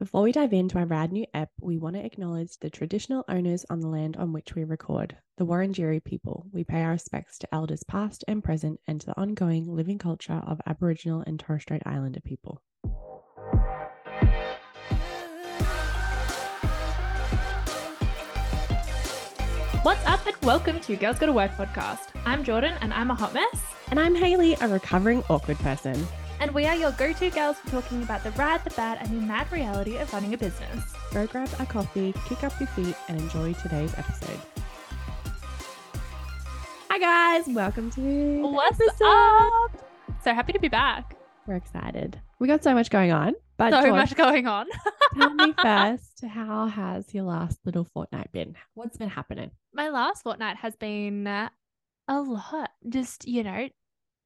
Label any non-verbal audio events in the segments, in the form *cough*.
Before we dive into our rad new app, we want to acknowledge the traditional owners on the land on which we record, the Wurundjeri people. We pay our respects to elders past and present and to the ongoing living culture of Aboriginal and Torres Strait Islander people. What's up, and welcome to Girls Gotta Work podcast. I'm Jordan, and I'm a hot mess. And I'm Hayleigh, a recovering awkward person. And we are your go to girls for talking about the rad, the bad, and the mad reality of running a business. Go grab a coffee, kick up your feet, and enjoy today's episode. Hi, guys. Welcome to. What's episode. up? So happy to be back. We're excited. We got so much going on. But So George, much going on. *laughs* tell me *laughs* first, how has your last little fortnight been? What's been happening? My last fortnight has been a lot. Just, you know,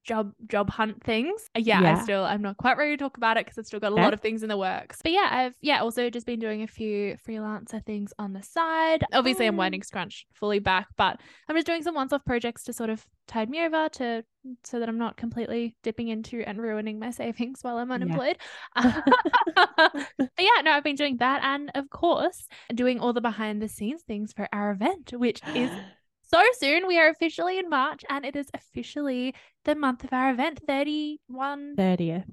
job job hunt things. Uh, Yeah, Yeah. I still I'm not quite ready to talk about it because I've still got a Okay. lot of things in the works. But yeah, I've yeah also just been doing a few freelancer things on the side. Obviously, I'm winding Scrunch fully back, but I'm just doing some once-off projects to sort of tide me over to so that I'm not completely dipping into and ruining my savings while I'm unemployed. *laughs* *laughs* but yeah, no, I've been doing that, and of course, doing all the behind-the-scenes things for our event, which is *gasps* *laughs* so soon. We are officially in March, and it is officially the month of our event 31 30th.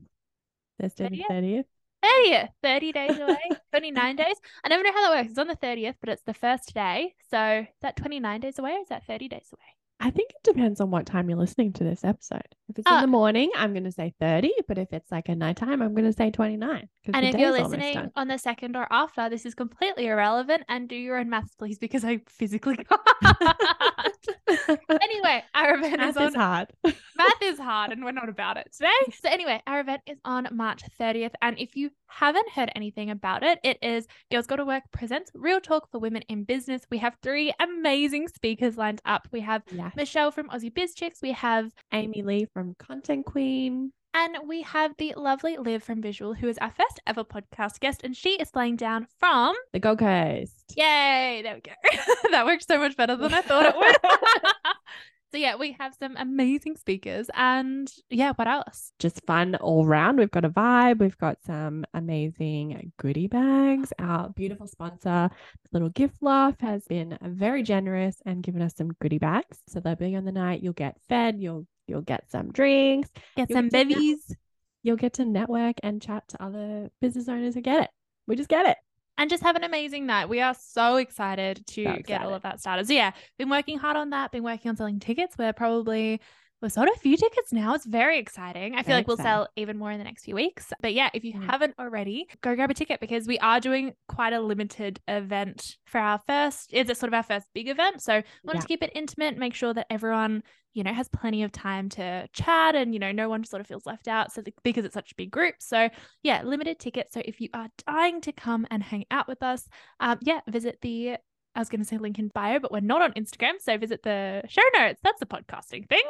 Thursday the 30th. 30th 30 days away *laughs* 29 days i never know how that works it's on the 30th but it's the first day so is that 29 days away or is that 30 days away I think it depends on what time you're listening to this episode. If it's in Oh. the morning, I'm going to say 30, but if it's like a nighttime, I'm going to say 29. and if you're listening on the second or after this is completely irrelevant and do your own maths please because i physically *laughs* can't anyway our *laughs* event Math is on is hard. *laughs* math is hard and we're not about it today. So anyway, our event is on March 30th. And if you haven't heard anything about it, it is Girls Gotta Work presents Real Talk for Women in Business. We have three amazing speakers lined up. We have yeah. Michelle from Aussie Biz Chicks, we have Amy Lee from Content Queen. and we have the lovely Liv from Visual, who is our first ever podcast guest, and she is flying down from The Gold Coast. Yay! There we go. *laughs* that worked so much better than I thought it would. *laughs* *laughs* so yeah, we have some amazing speakers, and yeah, what else? Just fun all round. We've got a vibe. We've got some amazing goodie bags. Our beautiful sponsor, Little Gift Loft, has been very generous and given us some goodie bags. So they'll be on the night. You'll get fed. You'll you'll get some drinks. Get some get to net- bevies. You'll get to network and chat to other business owners who get it. We just get it. And just have an amazing night. We are so excited to So get all of that started. So yeah, been working hard on that, been working on selling tickets. We're probably we've sold a few tickets now. It's very exciting. I feel Very like we'll exciting. sell even more in the next few weeks. But yeah, if you Mm. haven't already, go grab a ticket because we are doing quite a limited event for our first it's sort of our first big event. So wanted Yeah. to keep it intimate, make sure that everyone, you know, has plenty of time to chat and you know, no one sort of feels left out. So the, because it's such a big group. So yeah, limited tickets. So if you are dying to come and hang out with us, um, yeah, visit the I was going to say link in bio, but we're not on Instagram. So visit the show notes. That's the podcasting thing.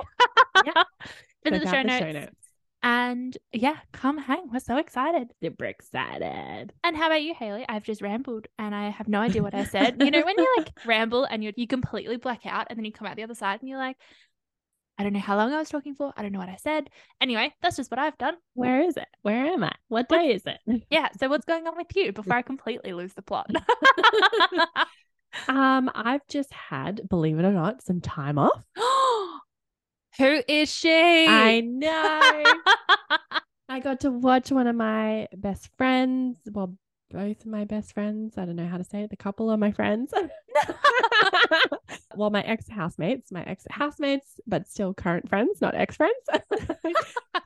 Yeah. *laughs* visit the show, notes, show notes. And yeah, come hang. We're so excited. Super excited. And how about you, Hayleigh? I've just rambled and I have no idea what I said. you know, when you like *laughs* ramble and you you completely black out and then you come out the other side and you're like, I don't know how long I was talking for. I don't know what I said. Anyway, that's just what I've done. Where is it? Where am I? What day is it? Yeah. So what's going on with you before I completely lose the plot? *laughs* Um, I've just had, believe it or not, some time off. *gasps* Who is she? I know. *laughs* I got to watch one of my best friends. Well, both of my best friends. I don't know how to say it. The couple of my friends. *laughs* well, my ex housemates, my ex housemates, but still current friends, not ex friends.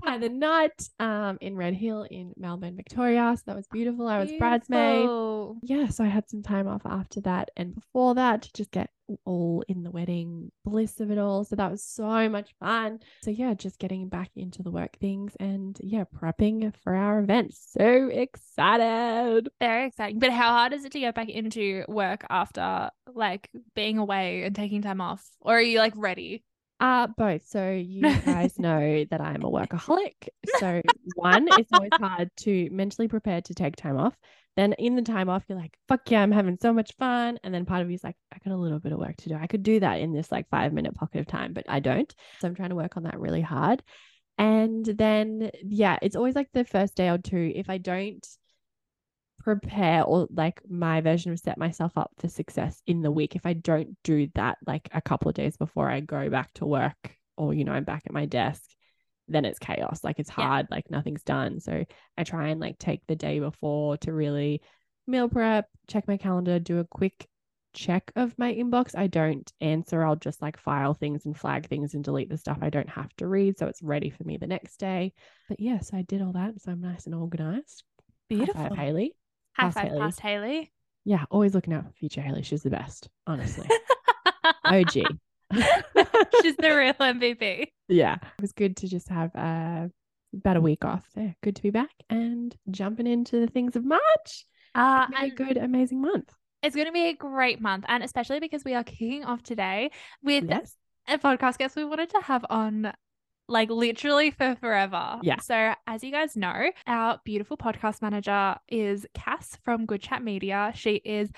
By *laughs* the nut um, in Red Hill in Melbourne, Victoria. So that was beautiful. I was bridesmaid. Beautiful. yeah, so I had some time off after that and before that to just get all in the wedding bliss of it all. So that was so much fun. So yeah, just getting back into the work things and yeah, prepping for our event. So excited. Very exciting. But how hard is it to get back into work after like being away and taking time off? Or are you like ready? Uh both. So you *laughs* guys know that I'm a workaholic. *laughs* So one, it's always hard to mentally prepare to take time off. Then in the time off, you're like, fuck yeah, I'm having so much fun. And then part of you's like, I got a little bit of work to do. I could do that in this like five minute pocket of time, but I don't. So I'm trying to work on that really hard. And then, yeah, it's always like the first day or two. If I don't prepare or like my version of set myself up for success in the week. If I don't do that like a couple of days before I go back to work or, you know, I'm back at my desk, then it's chaos. Like it's Yeah. hard, like nothing's done. So I try and like take the day before to really meal prep, check my calendar, do a quick check of my inbox. I don't answer. I'll just like file things and flag things and delete the stuff I don't have to read. So it's ready for me the next day. But yes, I did all that. So I'm nice and organized. High five, Beautiful. Hayleigh. High five Hayleigh. past Hayleigh. Yeah, always looking out for future Hayleigh. She's the best, honestly. *laughs* OG. *laughs* She's the real MVP. Yeah, it was good to just have uh, about a week off there. Good to be back and jumping into the things of March. Uh, Be a good, amazing month. it's going to be a great month, and especially because we are kicking off today with Yes. a podcast guest we wanted to have on like literally for forever. Yeah. So, as you guys know, our beautiful podcast manager is Cass from Good Chat Media. She is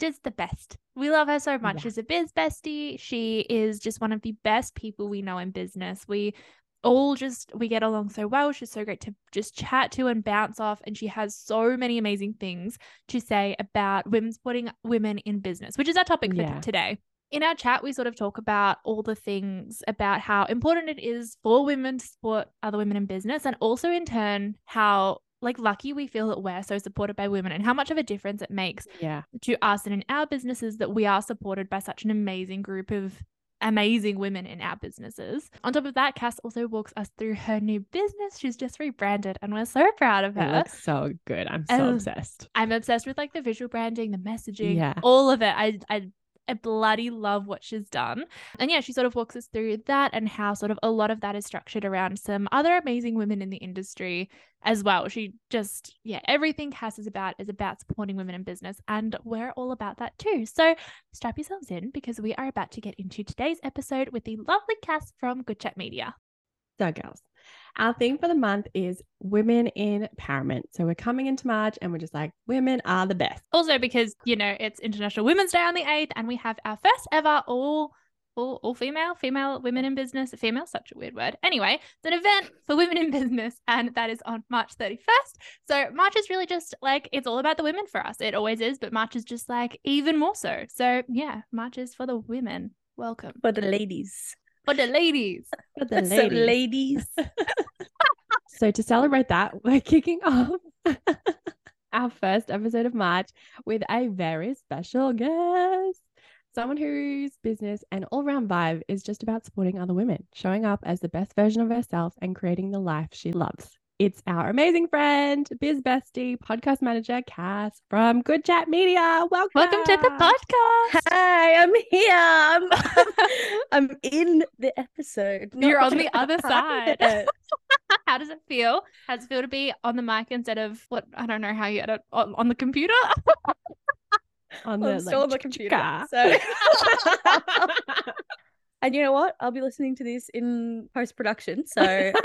just the best. We love her so much. Yeah. She's a biz bestie. She is just one of the best people we know in business. We all just we get along so well. She's so great to just chat to and bounce off and she has so many amazing things to say about women supporting women in business, which is our topic for Yeah. today. In our chat, we sort of talk about all the things about how important it is for women to support other women in business, and also in turn, how like lucky we feel that we're so supported by women and how much of a difference it makes Yeah. to us and in our businesses that we are supported by such an amazing group of amazing women in our businesses. On top of that, Cass also walks us through her new business. She's just rebranded and we're so proud of It her. looks so good. I'm so Oh, obsessed. I'm obsessed with like the visual branding, the messaging, Yeah. all of it. I I I bloody love what she's done. And yeah, she sort of walks us through that and how sort of a lot of that is structured around some other amazing women in the industry as well. She just, yeah, everything Cass is about is about supporting women in business. And we're all about that too. So strap yourselves in because we are about to get into today's episode with the lovely Cass from Good Chat Media. So, girls, our theme for the month is women in empowerment. So, we're coming into March and we're just like, women are the best. Also, because, you know, it's International Women's Day on the 8th, and we have our first ever all all, all female, female women in business. Female, such a weird word. Anyway, it's an event for women in business, and that is on March 31st. So March is really just like it's all about the women for us. It always is, but March is just like even more so. So yeah, March is for the women. Welcome. for the ladies. For the ladies. *laughs* For the *laughs* So ladies. ladies. *laughs* So to celebrate that, we're kicking off our first episode of March with a very special guest. Someone whose business and all round vibe is just about supporting other women, showing up as the best version of herself and creating the life she loves. It's our amazing friend, biz bestie, podcast manager, Cass from Good Chat Media. Welcome. Welcome to the podcast. Hi, I'm here. I'm, *laughs* I'm in the episode. You're on the *laughs* other side. *laughs* How does it feel? How does it feel to be on the mic instead of what? I don't know how you edit on, on the computer. On I'm the, still on the computer. So, and you know what? I'll be listening to this in post production. So, *laughs*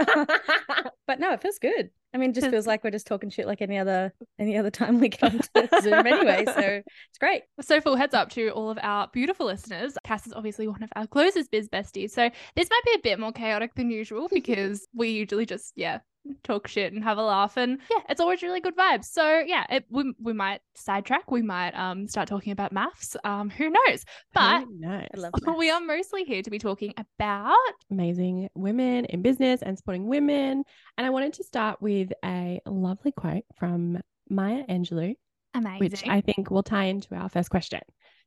*laughs* but no, it feels good. I mean, it just Feels like we're just talking shit like any other any other time we get onto *laughs* Zoom anyway. So it's great. So, full heads up to all of our beautiful listeners. Cass is obviously one of our closest biz besties. So, this might be a bit more chaotic than usual because we usually just, yeah, talk shit and have a laugh. And yeah, it's always really good vibes. So, yeah, it, we, we might sidetrack. We might um start talking about maths. Um, who knows? But Who knows? *laughs* We are mostly here to be talking about amazing women in business and supporting women. And I wanted to start with a lovely quote from Maya Angelou, amazing. which I think will tie into our first question.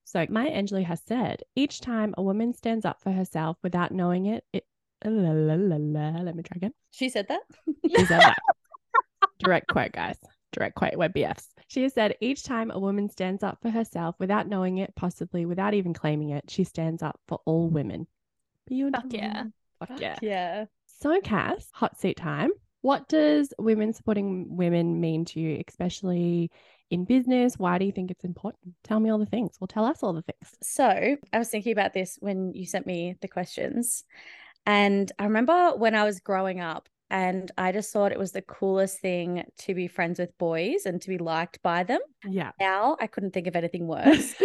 So Maya Angelou has said, each time a woman stands up for herself without knowing it, it la, la, la, la, let me try again. She said that. She said that. *laughs* Direct quote, guys. Direct quote, we're BFs. She has said, each time a woman stands up for herself without knowing it, possibly without even claiming it, she stands up for all women. Beautiful. yeah. Fuck yeah. Yeah. So, Cass, hot seat time. What does women supporting women mean to you, especially in business? Why do you think it's important? Tell me all the things. Well, tell us all the things. So I was thinking about this when you sent me the questions. And I remember when I was growing up, and I just thought it was the coolest thing to be friends with boys and to be liked by them. Yeah. Now I couldn't think of anything worse. *laughs*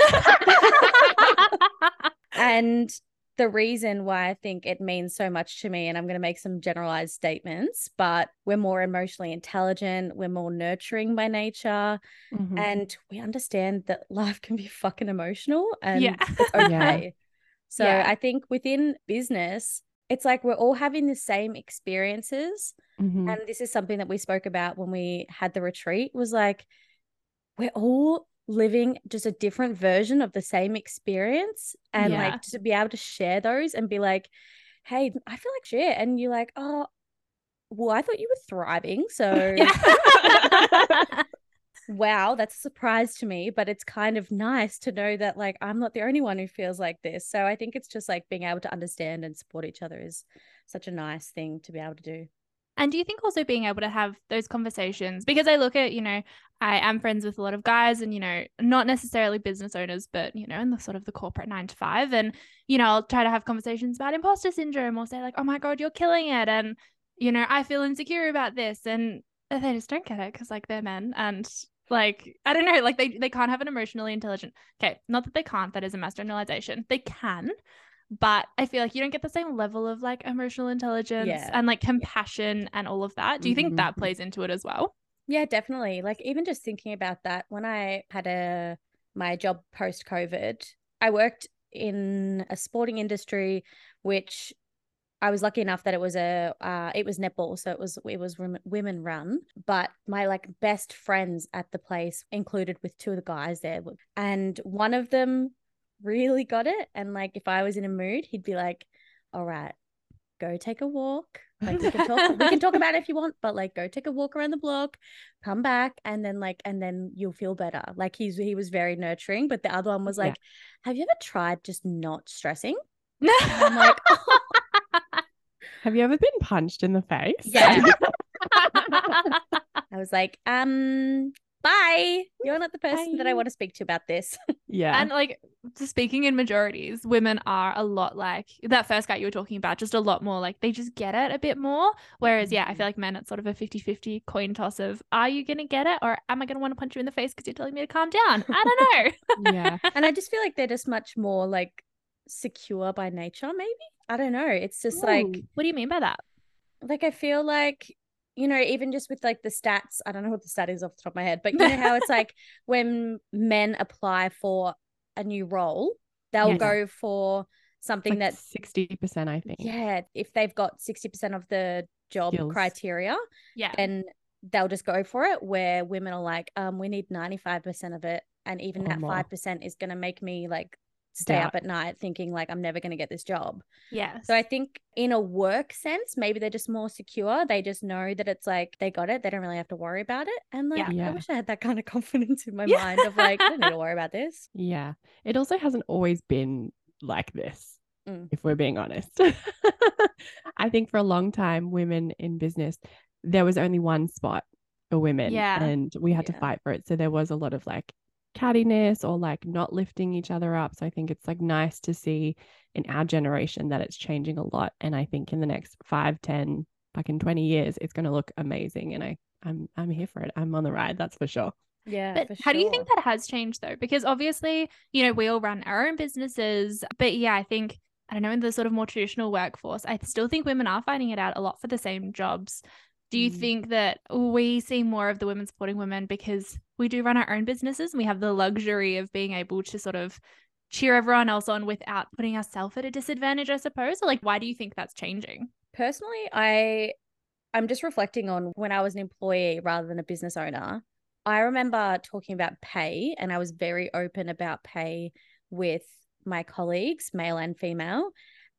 *laughs* and the reason why I think it means so much to me, and I'm going to make some generalized statements, but we're more emotionally intelligent, we're more nurturing by nature, Mhm. and we understand that life can be fucking emotional and Yeah. it's *laughs* okay. So Yeah. I think within business, it's like we're all having the same experiences. Mhm. And this is something that we spoke about when we had the retreat was like, we're all living just a different version of the same experience. And Yeah. like to be able to share those and be like, hey, I feel like shit. And you're like, oh, well, I thought you were thriving. So *laughs* *laughs* *laughs* wow, that's a surprise to me, but it's kind of nice to know that like I'm not the only one who feels like this. So I think it's just like being able to understand and support each other is such a nice thing to be able to do. And do you think also being able to have those conversations? Because I look at, you know, I am friends with a lot of guys and, you know, not necessarily business owners, but, you know, in the sort of the corporate nine to five. And, you know, I'll try to have conversations about imposter syndrome or say, like, oh my God, you're killing it. And, you know, I feel insecure about this. And they just don't get it because, like, they're men. And, like, I don't know, like, they, they can't have an emotionally intelligent. Okay. Not that they can't, that is a mass generalization. They can, but I feel like you don't get the same level of like emotional intelligence Yeah. and like compassion and all of that. Do you think that Mhm. plays into it as well? Yeah, definitely. Like even just thinking about that, when I had a my job post COVID, I worked in a sporting industry, which I was lucky enough that it was a uh, it was netball, so it was it was women run. But my like best friends at the place included with two of the guys there, and one of them really got it. And like if I was in a mood, he'd be like, "All right, go take a walk. Like we can talk we can talk about it if you want, but like go take a walk around the block, come back, and then like and then you'll feel better. Like he's he was very nurturing, but the other one was Yeah. like, Have you ever tried just not stressing? *laughs* And I'm like, *laughs* Have you ever been punched in the face? Yeah. *laughs* I was like, um, bye. You're not the person that I want to speak to about this. *laughs* yeah. and like speaking in majorities, women are a lot like that first guy you were talking about, just a lot more like they just get it a bit more. Whereas, yeah, I feel like men, it's sort of a 50 50 coin toss of are you going to get it or am I going to want to punch you in the face because you're telling me to calm down? I don't know. *laughs* yeah. and I just feel like they're just much more like secure by nature, maybe. I don't know. It's just like what do you mean by that? like I feel like you know even just with like the stats I don't know what the stat is off the top of my head but you know how it's like *laughs* when men apply for a new role they'll Yes. go for something Like that's sixty percent, I think. yeah if they've got 60% of the job Skills. criteria Yeah. then they'll just go for it where women are like um we need 95% of it and even Or that more. 5% is going to make me like stay Doubt. up at night thinking like I'm never going to get this job Yeah. so I think in a work sense, maybe they're just more secure. They just know that it's like they got it. They don't really have to worry about it. And like Yeah. Yeah. I wish I had that kind of *laughs* confidence in my Yeah. mind of like, I don't need to worry about this. Yeah. It also hasn't always been like this, Mm. if we're being honest. *laughs* I think for a long time, women in business, there was only one spot for women. Yeah. And we had to fight for it. So there was a lot of like cattiness or like not lifting each other up. So I think it's like nice to see in our generation that it's changing a lot. And I think in the next five, 10, fucking 20 years, it's going to look amazing. And I, I'm, I'm here for it. I'm on the ride. That's for sure. Yeah. But for how do you think that has changed though? Because obviously, you know, we all run our own businesses. But yeah, I think, I don't know, in the sort of more traditional workforce, I still think women are finding it out a lot for the same jobs. Do you Mm. think that we see more of the women supporting women because we do run our own businesses and we have the luxury of being able to sort of cheer everyone else on without putting ourselves at a disadvantage, I suppose? Or like, why do you think that's changing? Personally, I I'm just reflecting on when I was an employee rather than a business owner. I remember talking about pay and I was very open about pay with my colleagues, male and female.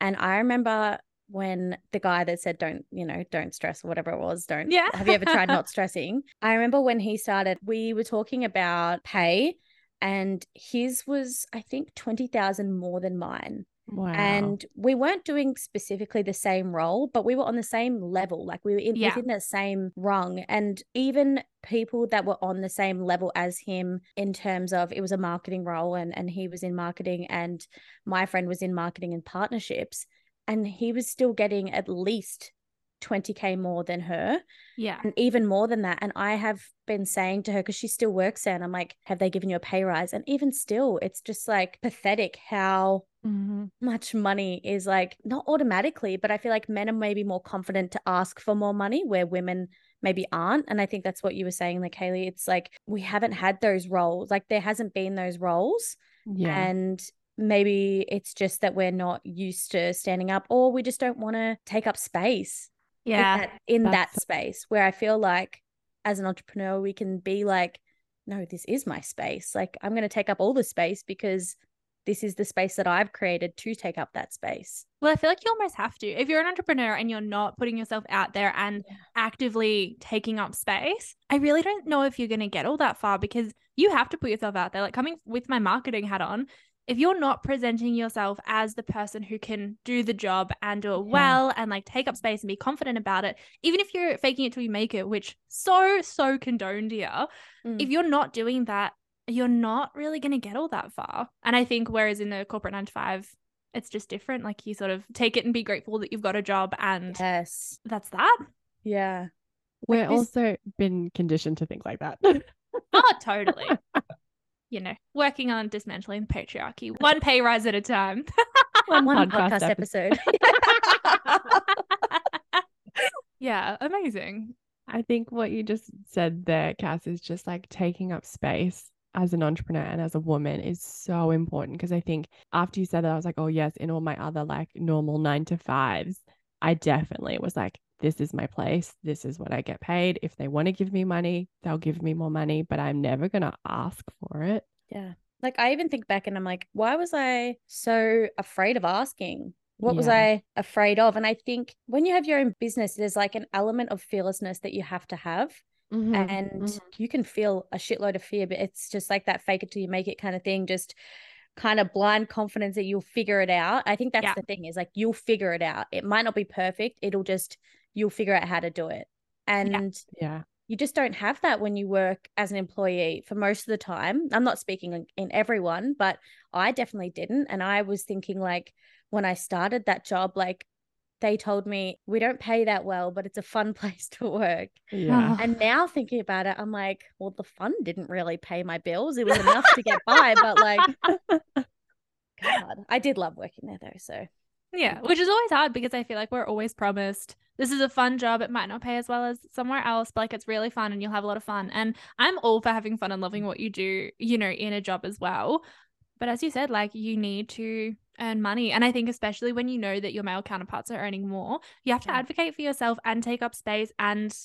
And I remember when the guy that said don't, you know, don't stress or whatever it was, don't Yeah. have you ever tried not *laughs* stressing? I remember when he started, we were talking about pay and his was I think 20,000 more than mine Wow. and we weren't doing specifically the same role but we were on the same level like we were in, Yeah. within the same rung and even people that were on the same level as him in terms of it was a marketing role and and he was in marketing and my friend was in marketing and partnerships and he was still getting at least 20k more than her Yeah. and even more than that. And I have been saying to her, because she still works there, and I'm like, have they given you a pay rise? And even still, it's just like pathetic how Mhm. much money is like not automatically, but I feel like men are maybe more confident to ask for more money where women maybe aren't. And I think that's what you were saying, like Hayleigh, it's like we haven't had those roles, like there hasn't been those roles. Yeah. And maybe it's just that we're not used to standing up or we just don't want to take up space in Yeah. that, in that space where I feel like as an entrepreneur, we can be like, no, this is my space. Like I'm going to take up all the space because this is the space that I've created to take up that space. Well, I feel like you almost have to. If you're an entrepreneur and you're not putting yourself out there and actively taking up space, I really don't know if you're going to get all that far because you have to put yourself out there. Like coming with my marketing hat on, if you're not presenting yourself as the person who can do the job and do it Yeah. well and like take up space and be confident about it, even if you're faking it till you make it, which so, so condoned here, Mm. if you're not doing that, you're not really going to get all that far. And I think whereas in the corporate nine to five, it's just different. Like you sort of take it and be grateful that you've got a job and Yes. that's that. Yeah. We're this- also been conditioned to think like that. Oh, totally. *laughs* you know, working on dismantling patriarchy, one pay rise at a time. *laughs* One, One podcast, episode. *laughs* yeah, amazing. I think what you just said there, Cass, is just like taking up space as an entrepreneur and as a woman is so important because I think after you said that, I was like, oh, yes, in all my other like normal nine to fives, I definitely was like, this is my place. This is what I get paid. If they want to give me money, they'll give me more money, but I'm never going to ask for it. yeah. Like I even think back and I'm like, why was I so afraid of asking? What was I afraid of? And I think when you have your own business, there's like an element of fearlessness that you have to have. Mhm, and mhm. you can feel a shitload of fear but it's just like that fake it till you make it kind of thing just kind of blind confidence that you'll figure it out i think that's Yeah. the thing is like you'll figure it out it might not be perfect it'll just you'll figure out how to do it and Yeah. you just don't have that when you work as an employee for most of the time i'm not speaking in- in everyone but i definitely didn't and i was thinking like when i started that job like they told me we don't pay that well but it's a fun *laughs* place to work Yeah. Oh. and now thinking about it, I'm like, well, the fun didn't really pay my bills. It was enough to get by, but like, *laughs* God, I did love working there though. So Yeah, which is always hard because I feel like we're always promised this is a fun job. It might not pay as well as somewhere else, but like it's really fun and you'll have a lot of fun. And I'm all for having fun and loving what you do, you know, in a job as well. But as you said, like you need to earn money. And I think especially when you know that your male counterparts are earning more, you have to Yeah. advocate for yourself and take up space and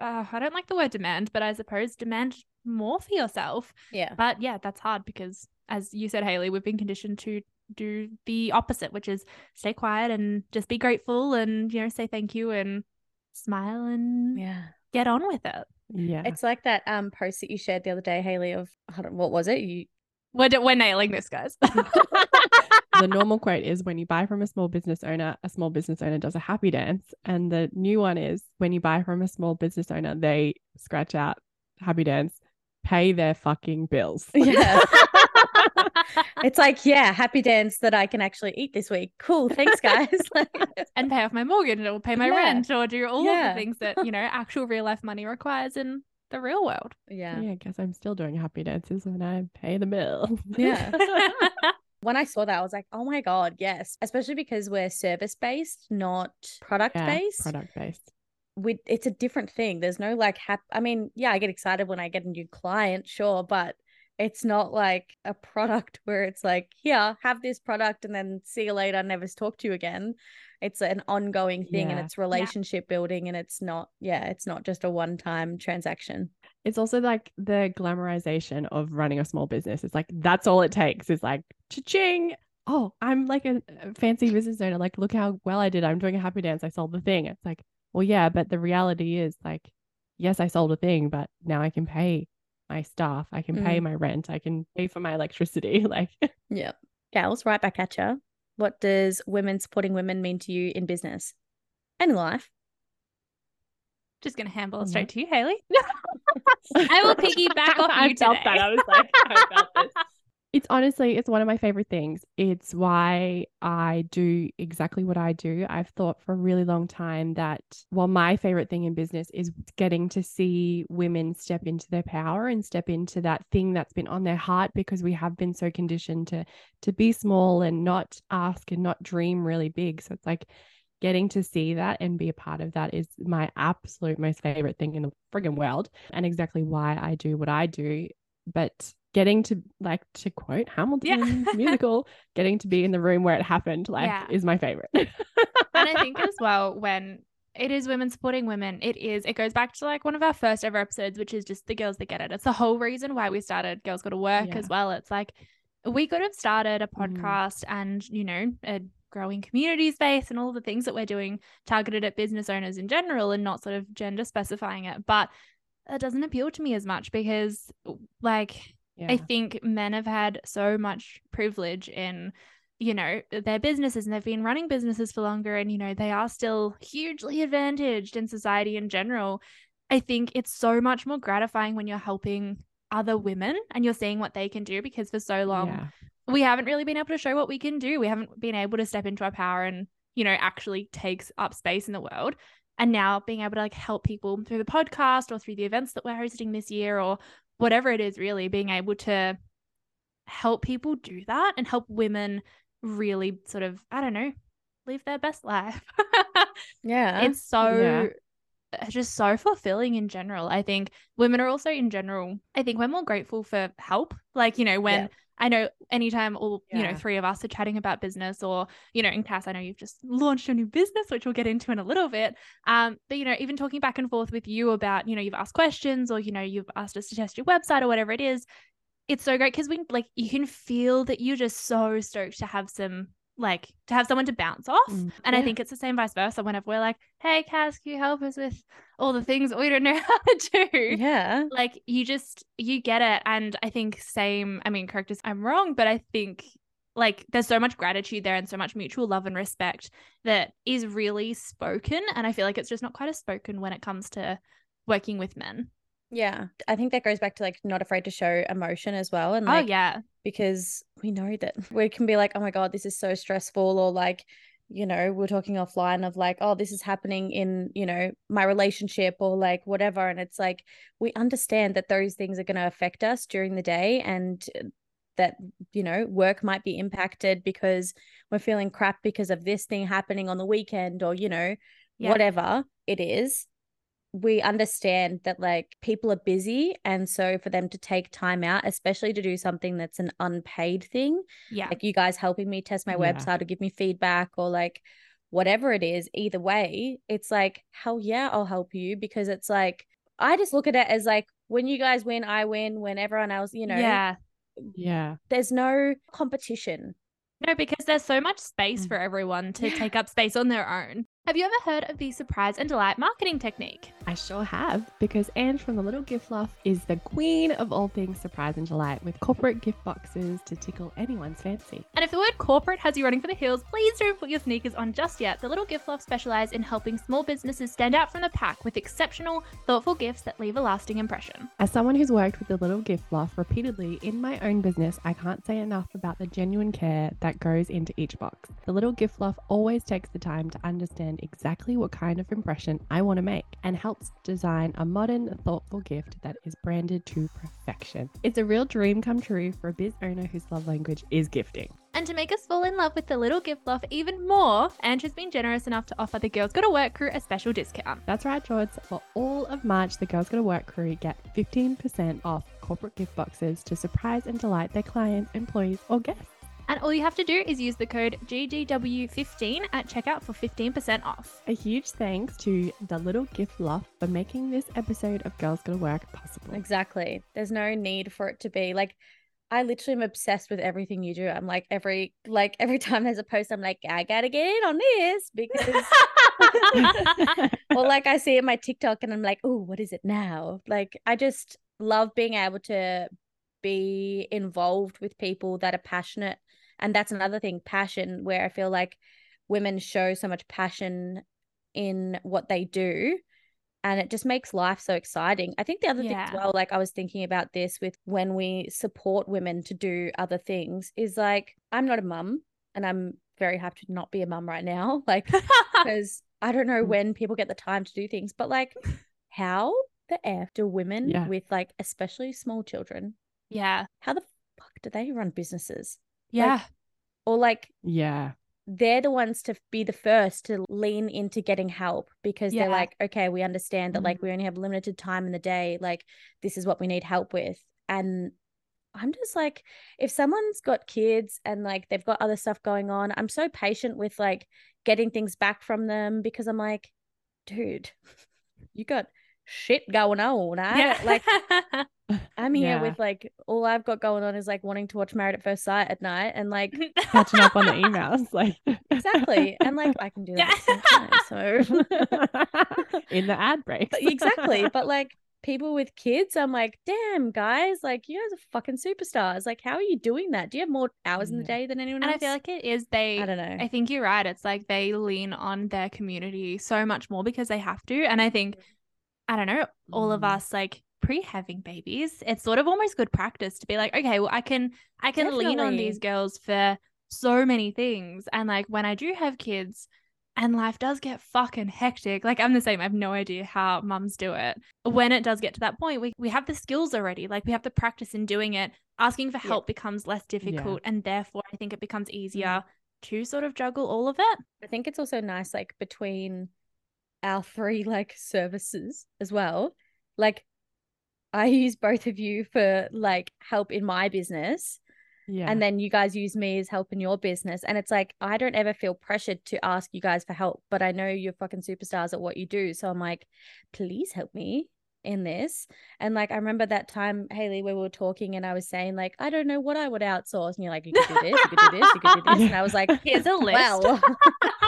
uh, I don't like the word demand, but I suppose demand more for yourself. yeah, But yeah, that's hard because, as you said, Hayleigh, we've been conditioned to do the opposite, which is stay quiet and just be grateful and, you know, say thank you and smile and yeah. get on with it. Yeah. It's like that um post that you shared the other day, Hayleigh. Of what was it? You We're, d- we're nailing this, guys. *laughs* the normal quote is when you buy from a small business owner, a small business owner does a happy dance. And the new one is when you buy from a small business owner, they scratch out happy dance, pay their fucking bills. yeah. *laughs* it's like yeah, happy dance that I can actually eat this week. Cool, thanks *laughs* guys. Like, *laughs* and pay off my mortgage or pay my Yeah. rent or do all of the things that, you know, *laughs* actual real life money requires in the real world. yeah. yeah, I guess I'm still doing happy dances when I pay the bill. Yeah. when I saw that, I was like, oh my God, yes. Especially because we're service based, not product Yeah, based. product based. We, it's a different thing. There's no like, hap- I mean, yeah, I get excited when I get a new client, sure, but it's not like a product where it's like, yeah, have this product and then see you later, never talk to you again. It's an ongoing thing and it's relationship building and it's not, yeah, it's not just a one time transaction. It's also like the glamorization of running a small business. It's like that's all it takes. It's like cha-ching. Oh, I'm like a fancy business owner. Like, look how well I did. I'm doing a happy dance. I sold the thing. It's like, well, yeah, but the reality is like, yes, I sold a thing, but now I can pay my staff. I can pay Mm. my rent. I can pay for my electricity. *laughs* Like, Yeah. Gals, right back at you. What does women supporting women mean to you in business and in life? Just going to handball it Mhm. straight to you, Hayleigh. *laughs* I will piggyback off I you felt today. that. I was like, I felt this. It's honestly, it's one of my favorite things. It's why I do exactly what I do. I've thought for a really long time that while my favorite thing in business is getting to see women step into their power and step into that thing that's been on their heart because we have been so conditioned to to be small and not ask and not dream really big. So it's like getting to see that and be a part of that is my absolute most favorite thing in the friggin' world and exactly why I do what I do. But getting to like to quote Hamilton yeah. *laughs* musical, getting to be in the room where it happened, like yeah. is my favorite. and I *laughs* think as well when it is women supporting women, it is it goes back to like one of our first ever episodes, which is just the girls that get it. It's the whole reason why we started Girls Gotta Work yeah. as well. It's like we could have started a mm. podcast mm. and you know a growing community space and all the things that we're doing targeted at business owners in general and not sort of gender specifying it but it doesn't appeal to me as much because like yeah. I think men have had so much privilege in, you know, their businesses and they've been running businesses for longer and, you know, they are still hugely advantaged in society in general. I think it's so much more gratifying when you're helping other women and you're seeing what they can do because for so long yeah. we haven't really been able to show what we can do. We haven't been able to step into our power and, you know, actually takes up space in the world and now being able to like help people through the podcast or through the events that we're hosting this year or whatever it is, really being able to help people do that and help women really sort of, I don't know, live their best life. *laughs* yeah. It's so. Yeah just so fulfilling in general. I think women are also in general, I think we're more grateful for help. Like, you know, when yeah. I know anytime all, yeah. you know, three of us are chatting about business or, you know, in Cass, I know you've just launched a new business, which we'll get into in a little bit. Um, but you know, even talking back and forth with you about, you know, you've asked questions or, you know, you've asked us to test your website or whatever it is, it's so great because we like you can feel that you're just so stoked to have some like to have someone to bounce off. Mm, and yeah. I think it's the same vice versa whenever we're like, hey, Cass, can you help us with all the things we don't know how to do? Yeah. Like you just, you get it. And I think same, I mean, correct us I'm wrong, but I think like there's so much gratitude there and so much mutual love and respect that is really spoken. And I feel like it's just not quite as spoken when it comes to working with men. Yeah. I think that goes back to like not afraid to show emotion as well. And oh, like, oh, yeah. Because we know that *laughs* we can be like, oh my God, this is so stressful. Or like, you know, we're talking offline of like, oh, this is happening in, you know, my relationship or like whatever. And it's like, we understand that those things are going to affect us during the day and that, you know, work might be impacted because we're feeling crap because of this thing happening on the weekend or, you know, yeah. whatever it is we understand that like people are busy and so for them to take time out especially to do something that's an unpaid thing yeah like you guys helping me test my yeah. website or give me feedback or like whatever it is either way it's like hell yeah i'll help you because it's like i just look at it as like when you guys win i win when everyone else you know yeah yeah there's no competition no, because there's so much space mm. for everyone to yeah. take up space on their own. Have you ever heard of the surprise and delight marketing technique? I sure have, because Anne from the Little Gift Loft is the queen of all things surprise and delight with corporate gift boxes to tickle anyone's fancy. And if the word corporate has you running for the hills, please don't put your sneakers on just yet. The Little Gift Loft specialize in helping small businesses stand out from the pack with exceptional, thoughtful gifts that leave a lasting impression. As someone who's worked with the Little Gift Loft repeatedly in my own business, I can't say enough about the genuine care that goes into each box. The Little Gift Loft always takes the time to understand exactly what kind of impression I want to make and helps design a modern, thoughtful gift that is branded to perfection. It's a real dream come true for a biz owner whose love language is gifting. And to make us fall in love with the little gift loft even more, Ange has been generous enough to offer the Girls Gotta Work crew a special discount. That's right, George. For all of March, the Girls Gotta Work crew get 15% off corporate gift boxes to surprise and delight their clients, employees, or guests. And all you have to do is use the code GGW15 at checkout for 15% off. A huge thanks to the Little Gift Loft for making this episode of Girls Gotta Work possible. Exactly. There's no need for it to be like I literally am obsessed with everything you do. I'm like every like every *laughs* time there's a post, I'm like, I gotta get in on this because *laughs* well, like I see it my TikTok and I'm like, oh, what is it now? Like I just love being able to be involved with people that are passionate and that's another thing passion where i feel like women show so much passion in what they do and it just makes life so exciting. I think the other thing as well, like I was thinking about this with when we support women to do other things, is like I'm not a mum and I'm very happy to not be a mum right now. *laughs* Like *laughs* because I don't know Mm. when people get the time to do things, but like how the F do women Yeah. with like especially small children, yeah. how the fuck do they run businesses? Yeah. Or like Yeah. they're the ones to be the first to lean into getting help because they're like, okay, we understand that like Mhm. we only have limited time in the day. Like this is what we need help with. And I'm just like, if someone's got kids and like they've got other stuff going on, I'm so patient with like getting things back from them because I'm like, dude, *laughs* you got shit going on. I yeah. like *laughs* I'm here Yeah. with like all I've got going on is like wanting to watch Married at First Sight at night and like *laughs* Catching up on the emails. *laughs* Like exactly. And like I can do that at the same time. So in the ad break. Exactly. But like people with kids, I'm like, damn, guys, like you guys are fucking superstars. Like, how are you doing that? Do you have more hours in the day than anyone and else? I feel like it is they I don't know. I think you're right. It's like they lean on their community so much more because they have to. And I think, I don't know, all of Mm. us like pre having babies, it's sort of almost good practice to be like, okay, well, I can I can lean on these girls for so many things. And like when I do have kids and life does get fucking hectic, like I'm the same. I have no idea how mums do it. When it does get to that point, we, we have the skills already. Like we have the practice in doing it. Asking for Yeah. help becomes less difficult. And therefore I think it becomes easier to sort of juggle all of it. I think it's also nice, like between our three like services as well. Like, I use both of you for like help in my business, yeah. and then you guys use me as help in your business. And it's like I don't ever feel pressured to ask you guys for help, but I know you're fucking superstars at what you do. So I'm like, please help me in this. And like I remember that time, Hayleigh, where we were talking and I was saying, like, I don't know what I would outsource. And you're like, you could do this, you could do this, you could do this. And I was like, *laughs* Here's a list. well,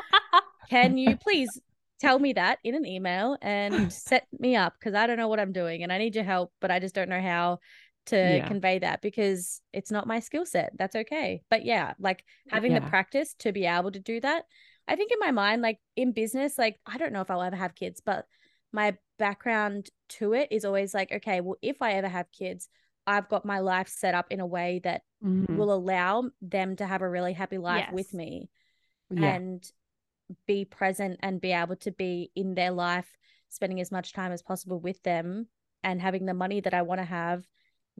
*laughs* can you please tell me that in an email and *sighs* set me up because I don't know what I'm doing and I need your help, but I just don't know how to Yeah. convey that because it's not my skill set. That's okay. But yeah, like having the practice to be able to do that. I think in my mind, like in business, like I don't know if I'll ever have kids, but my background to it is always like, okay, well, if I ever have kids, I've got my life set up in a way that Mhm. will allow them to have a really happy life with me yeah. and be present and be able to be in their life, spending as much time as possible with them and having the money that I want to have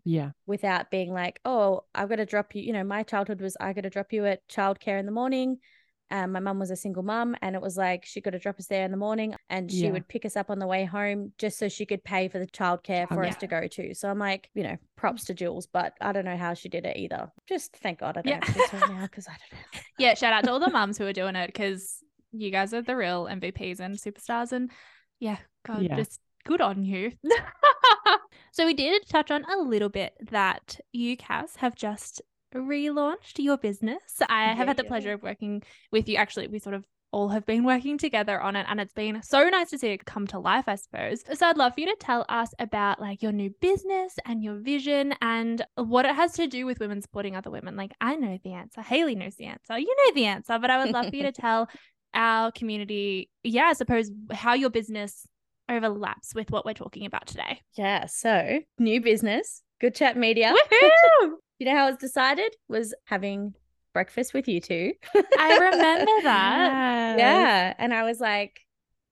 yeah. without being like, oh, I've got to drop you. You know, my childhood was I got to drop you at childcare in the morning. Um, my mum was a single mum, and it was like she got to drop us there in the morning, and she Yeah. would pick us up on the way home just so she could pay for the childcare for us Childcare. to go to. So I'm like, you know, props to Jules, but I don't know how she did it either. Just thank God I don't Yeah. have kids right now because I don't know. *laughs* yeah, shout out to all the mums who are doing it because you guys are the real MVPs and superstars. And yeah, God, Yeah. just good on you. *laughs* so we did touch on a little bit that you, Cass, have just relaunched your business. I have had the yeah. pleasure of working with you. Actually, we sort of all have been *laughs* working together on it and it's been so nice to see it come to life i suppose so i'd love for you to tell us about like your new business and your vision and what it has to do with women supporting other women like i know the answer hayleigh knows the answer you know the answer but i would love for you to *laughs* tell our community yeah i suppose how your business overlaps with what we're talking about today Yeah. So new business, Good Chat Media. *laughs* You know how it was decided? Was having breakfast with you two. i remember *laughs* that Yes. Yeah. And I was like,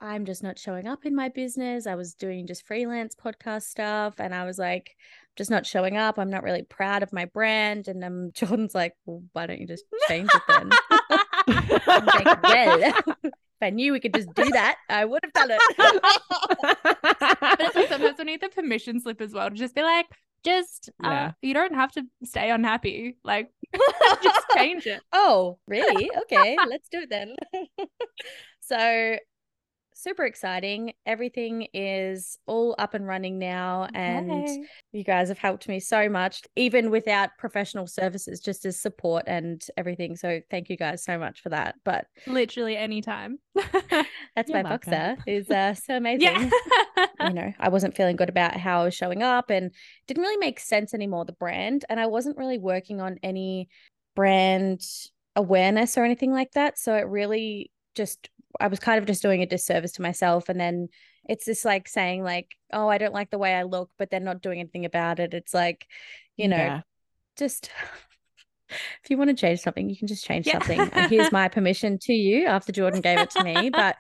I'm just not showing up in my business. I was doing just freelance podcast stuff. And I was like, just not showing up. I'm not really proud of my brand. And um, *laughs* Jordan's like, well, why don't you just change it then? Like, well, *laughs* if I knew we could just do that, I would have done it. but like sometimes we need the permission slip as well to just be like, just uh, you don't have to stay unhappy. Like, *laughs* just change it. oh, really? Okay, let's do it then. *laughs* so, super exciting. Everything is all up and running now. And you guys have helped me so much, even without professional services, just as support and everything. So, thank you guys so much for that. But literally anytime. *laughs* that's You're my welcome. boxer is uh, so amazing. yeah. you know, I wasn't feeling good about how I was showing up and didn't really make sense anymore, the brand. And I wasn't really working on any brand awareness or anything like that. So it really just, I was kind of just doing a disservice to myself. And then it's this like saying like, oh, I don't like the way I look, but they're not doing anything about it. It's like, you know, Yeah. just *laughs* if you want to change something, you can just change Yeah. something. And here's my permission to you after Jordan gave it to me. But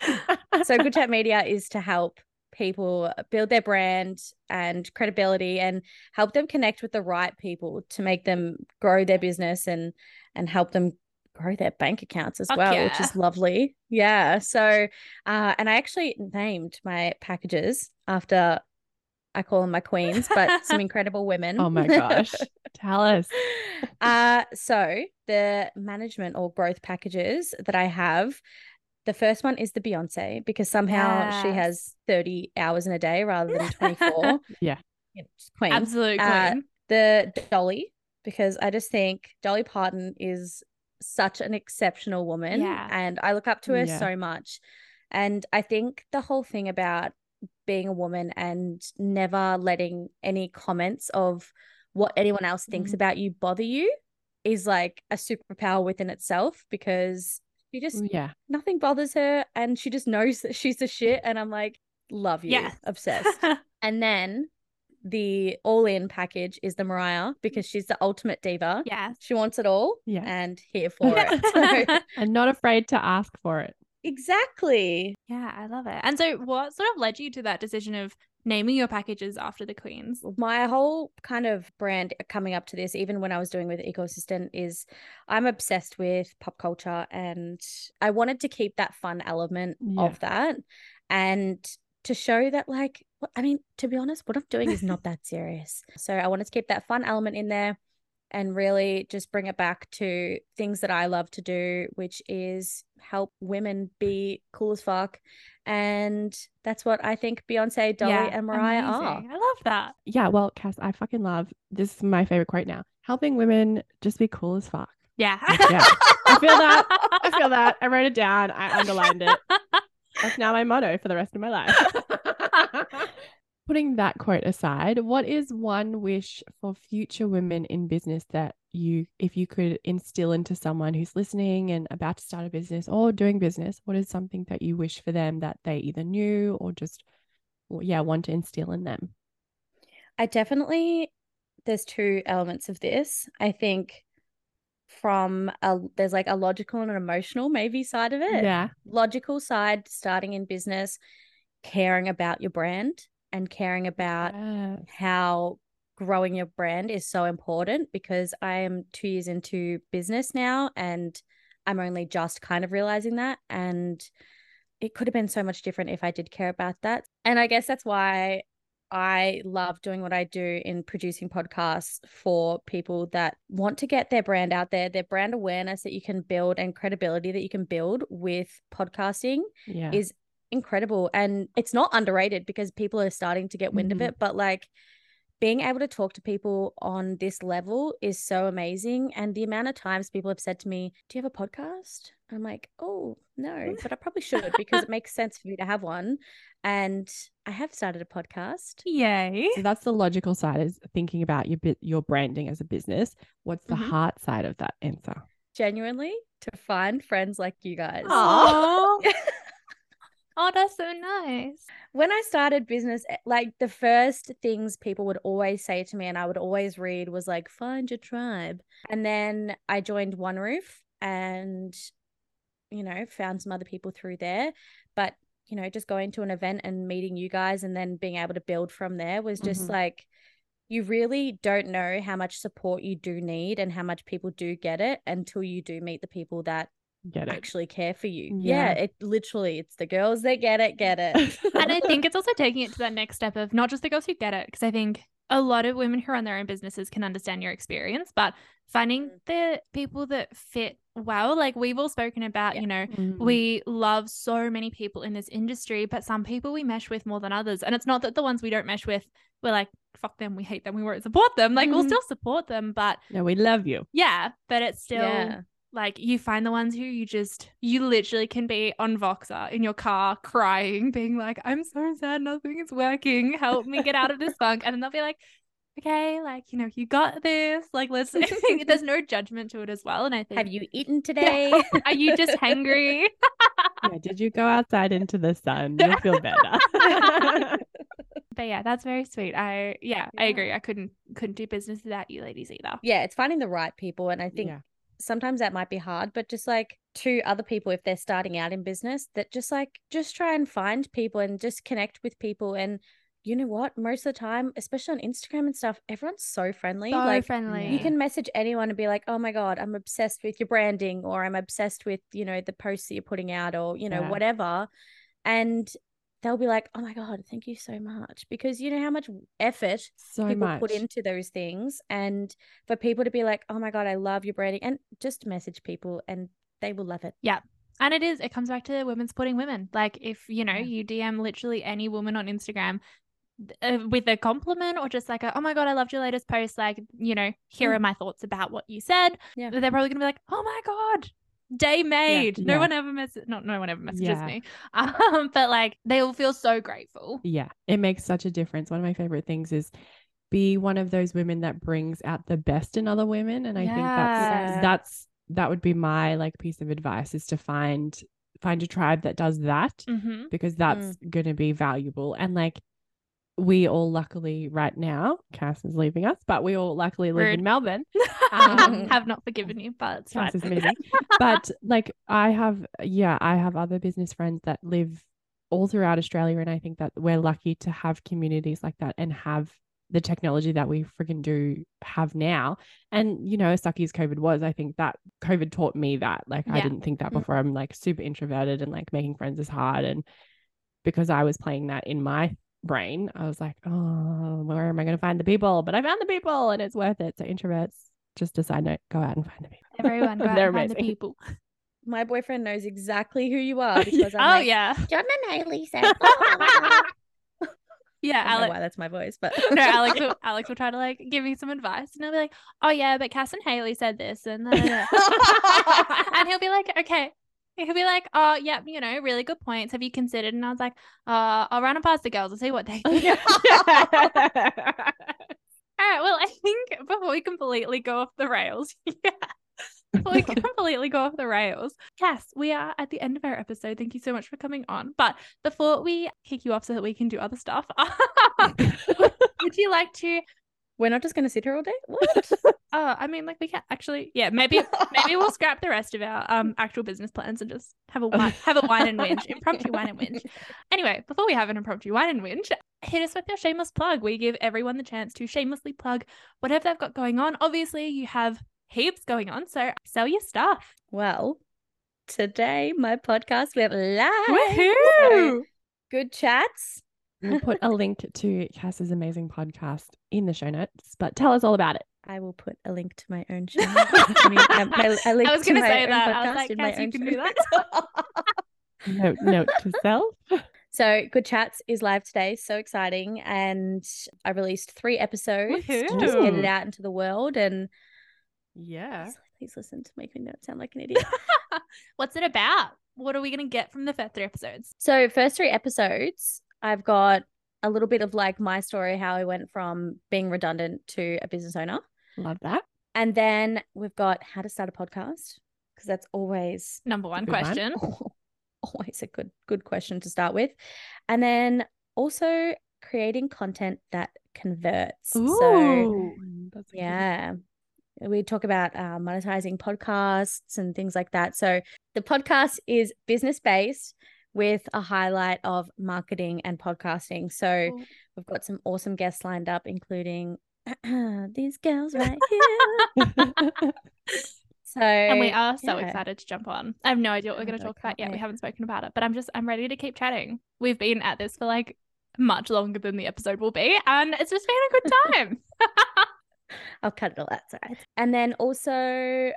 *laughs* so Good Chat Media is to help people build their brand and credibility and help them connect with the right people to make them grow their business and and help them grow their bank accounts as Fuck well, which is lovely. Yeah. So uh and I actually named my packages after I call them my queens, but some *laughs* incredible women. oh my gosh. *laughs* Tell us. uh, so the management or growth packages that I have, the first one is the Beyonce because somehow she has 30 hours in a day rather than 24. *laughs* Yeah. Queen. Absolute queen. Uh, The Dolly, because I just think Dolly Parton is such an exceptional woman. Yeah. And I look up to her Yeah. so much. And I think the whole thing about being a woman and never letting any comments of what anyone else thinks Mhm. about you bother you is like a superpower within itself because she just Yeah. nothing bothers her and she just knows that she's the shit and I'm like love you Yes. obsessed *laughs* and then the all in package is the Mariah because mm. she's the ultimate diva yes. she wants it all Yeah. and here *laughs* for it so *laughs* And not afraid to ask for it. exactly yeah, I love it. And so, what sort of led you to that decision of naming your packages after the queens? my whole kind of brand coming up to this, even when I was doing with Ecosystem, is I'm obsessed with pop culture and I wanted to keep that fun element Yeah. of that and to show that, like, I mean, to be honest, what I'm doing is not that serious. So I wanted to keep that fun element in there and really just bring it back to things that I love to do, which is help women be cool as fuck. And that's what I think Beyonce, Dolly, Yeah, and Mariah are. I love that. Yeah. Well, Cass, I fucking love this is my favorite quote now. Helping women just be cool as fuck. Yeah. Yeah. I feel that. I feel that. I *laughs* wrote it down. I underlined it. *laughs* That's now my motto for the rest of my life. *laughs* Putting that quote aside, what is one wish for future women in business that you, if you could instill into someone who's listening and about to start a business or doing business, what is something that you wish for them that they either knew or just, yeah, want to instill in them? I definitely there's two elements of this. I think from a there's like a logical and an emotional maybe side of it. Yeah. Logical side, starting in business, caring about your brand and caring about Yes. how growing your brand is so important because I am two years into business now and I'm only just kind of realizing that. And it could have been so much different if I did care about that. And I guess that's why I love doing what I do in producing podcasts for people that want to get their brand out there, their brand awareness that you can build and credibility that you can build with podcasting Yeah. is incredible and it's not underrated because people are starting to get wind Mhm. of it but like being able to talk to people on this level is so amazing and the amount of times people have said to me do you have a podcast i'm like oh no but i probably should because it *laughs* makes sense for me to have one and i have started a podcast Yay. So that's the logical side is thinking about your bit your branding as a business. What's the Mhm. heart side of that answer? genuinely to find friends like you guys Oh. *laughs* oh, that's so nice. when I started business, eh, like the first things people would always say to me, and I would always read was like, find your tribe. And then I joined One Roof and, you know, found some other people through there. But, you know, just going to an event and meeting you guys and then being able to build from there was just Mhm. like, you really don't know how much support you do need and how much people do get it until you do meet the people that Get it? actually care for you. Yeah. Yeah, it literally, it's the girls that get it, get it. *laughs* And I think it's also taking it to that next step of not just the girls who get it, because I think a lot of women who run their own businesses can understand your experience, but finding Mm. the people that fit well, like we've all spoken about, Yeah. you know, Mhm. we love so many people in this industry, but some people we mesh with more than others. And it's not that the ones we don't mesh with, we're like, fuck them, we hate them, we won't support them. Like we'll Mhm. still support them, but no, we love you. yeah, but it's still Yeah. Like you find the ones who you just you literally can be on Voxer in your car crying, being like, I'm so sad, nothing is working. Help me get out of this funk. And then they'll be like, Okay, like, you know, you got this. Like, let's *laughs* *laughs* there's no judgment to it as well. And I think Have you eaten *laughs* today? are you just hangry? yeah, did you go outside into the sun? You'll feel better. but yeah, that's very sweet. I yeah, I agree. I couldn't couldn't do business without you ladies either. yeah, it's finding the right people. And I think Yeah. Sometimes that might be hard, but just like to other people, if they're starting out in business, that just like, just try and find people and just connect with people. And you know what? Most of the time, especially on Instagram and stuff, everyone's so friendly. So like, friendly. you can message anyone and be like, oh my God, I'm obsessed with your branding, or I'm obsessed with, you know, the posts that you're putting out, or, you know, Yeah. whatever. And they'll be like, oh my God, thank you so much. Because you know how much effort so people much. put into those things and for people to be like oh my god i love your branding and just message people and they will love it Yeah. And it is, it comes back to women supporting women. Like if, you know, Yeah. you DM literally any woman on Instagram uh, with a compliment or just like, a, oh my God, I loved your latest post. Like, you know, here Mm. are my thoughts about what you said. Yeah. They're probably going to be like, oh my God, day made. No Yeah. one ever messages, not no one ever messages Yeah. me. *laughs* Um, but like they all feel so grateful. Yeah, it makes such a difference. One of my favorite things is be one of those women that brings out the best in other women, and I think that's that's that would be my like piece of advice is to find find a tribe that does that Mm-hmm. because that's going to be valuable and like we all luckily right now Cass is leaving us but we all luckily live Rude. in Melbourne *laughs* Um, *laughs* have not forgiven you, but it's fine. Cass is but *laughs* like I have yeah I have other business friends that live all throughout Australia and I think that we're lucky to have communities like that and have the technology that we freaking do have now and you know as sucky as COVID was I think that COVID taught me that like I didn't think that Mm. before I'm like super introverted and like making friends is hard and because I was playing that in my brain I was like oh where am I going to find the people but I found the people and it's worth it so introverts just a side note go out and find the people Everyone go *laughs* out They're and find the people. my boyfriend knows exactly who you *laughs* are because I'm oh like, yeah. john and hayleigh said blah, blah, blah." Yeah, I Alex. why that's my voice but *laughs* no, Alex will, Alex will try to like give me some advice and he'll be like, Oh yeah, but Cass and Hayleigh said this and da, da, da." and he'll be like, Okay. He'll be like, Oh yeah, you know, really good points. Have you considered? And I was like, uh, I'll run it past the girls and see what they think. *laughs* All right, well, I think before we completely go off the rails, *laughs* yeah. Before we *laughs* completely go off the rails, Cass, we are at the end of our episode. Thank you so much for coming on. But before we kick you off so that we can do other stuff, would you like to we're not just going to sit here all day *laughs* what Uh, I mean, like we can't actually, yeah, maybe maybe we'll scrap the rest of our um actual business plans and just have a *laughs* wine, have a wine and whinge, impromptu wine and whinge. Anyway, before we have an impromptu wine and whinge, hit us with your shameless plug. We give everyone the chance to shamelessly plug whatever they've got going on. Obviously, you have heaps going on, so sell your stuff. well today my podcast went live Woohoo! good chats We'll put a link to Cass's amazing podcast in the show notes, but tell us all about it. I will put a link to my own show. I mean, um, a, a *laughs* link I was gonna say that. I was like, Cass, you can show do that. *laughs* *laughs* Note, note to self. so, Good Chats is live today. So exciting. And I released three episodes to just get it out into the world. And Yeah. please, please listen to make me not sound like an idiot. What's it about? What are we gonna get from the first three episodes? so, first three episodes, I've got a little bit of like my story, how I went from being redundant to a business owner. Love that. And then we've got how to start a podcast, because that's always Number one good one. question. *laughs* always a good good question to start with and then also creating content that converts so Ooh. That's a good- yeah we talk about uh, monetizing podcasts and things like that so the podcast is business based with a highlight of marketing and podcasting so Cool. we've got some awesome guests lined up including *clears throat* these girls *laughs* right here so and we are so yeah. excited to jump on. I have no idea what we're Oh, going to talk about yet. We haven't spoken about it, but I'm just I'm ready to keep chatting. We've been at this for like much longer than the episode will be, and it's just been a good time. *laughs* I'll cut it all out. Sorry. And then also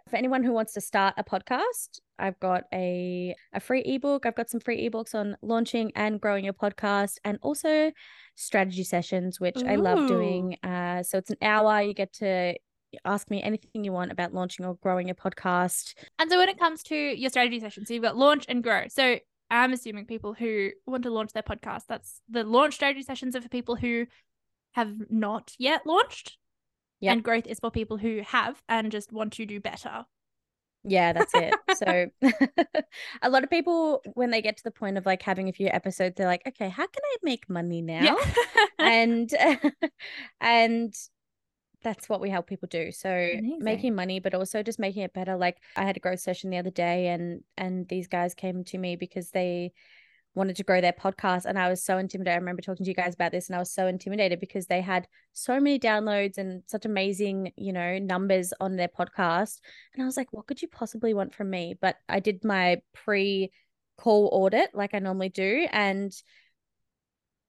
for anyone who wants to start a podcast, I've got a a free ebook. I've got some free ebooks on launching and growing your podcast, and also strategy sessions, which I love doing. Uh, so it's an hour. You get to ask me anything you want about launching or growing your podcast. and so when it comes to your strategy sessions, so you've got launch and grow. So I'm assuming people who want to launch their podcast, that's the launch strategy sessions are for people who have not yet launched. Yep. And growth is for people who have and just want to do better. Yeah, that's it. *laughs* so *laughs* a lot of people when they get to the point of like having a few episodes, they're like, okay, how can I make money now? Yeah. and *laughs* and that's what we help people do. So Amazing. making money, but also just making it better. Like I had a growth session the other day and and these guys came to me because they wanted to grow their podcast and I was so intimidated. I remember talking to you guys about this and I was so intimidated because they had so many downloads and such amazing, you know, numbers on their podcast. And I was like, what could you possibly want from me? But I did my pre call audit like I normally do and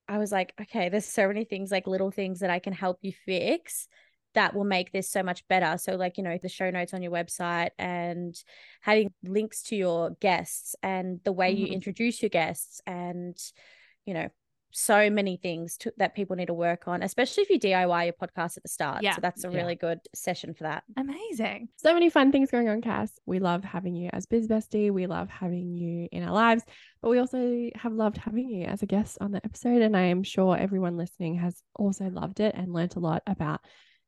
I was like, okay, there's so many things like little things that I can help you fix that will make this so much better. So, like, you know, the show notes on your website and having links to your guests and the way you Mhm. introduce your guests and, you know, so many things to, that people need to work on, especially if you DIY your podcast at the start. Yeah. So, that's a Yeah. really good session for that. Amazing. So many fun things going on, Cass. We love having you as Biz Bestie. We love having you in our lives, but we also have loved having you as a guest on the episode. And I am sure everyone listening has also loved it and learnt a lot about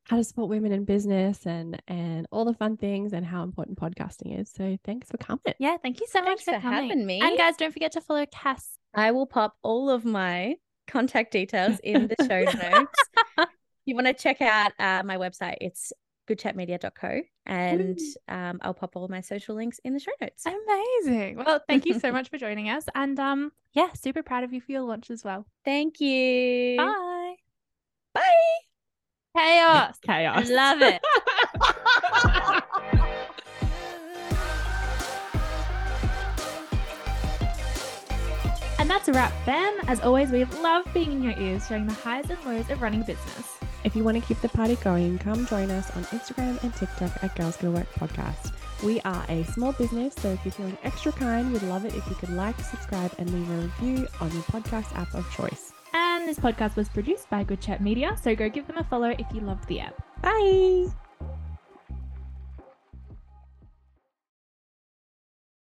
how to support women in business and and all the fun things and how important podcasting is. So thanks for coming. Yeah, thank you so Thanks much for, for coming. having me. And guys, don't forget to follow Cass. I will pop all of my contact details in the show *laughs* notes. you want to check out uh, my website, it's goodchatmedia.co and um, I'll pop all my social links in the show notes. Amazing. Well, thank you so much for joining us. And um, yeah, super proud of you for your launch as well. Thank you. Bye. Bye. Chaos. Chaos. I love it. *laughs* And that's a wrap, fam. As always, we love being in your ears, sharing the highs and lows of running a business. If you want to keep the party going, come join us on Instagram and TikTok at Girls Gotta Work Podcast. We are a small business, so if you're feeling extra kind, we'd love it if you could like, subscribe, and leave a review on your podcast app of choice. This podcast was produced by Good Chat Media, so go give them a follow if you loved the app. Bye.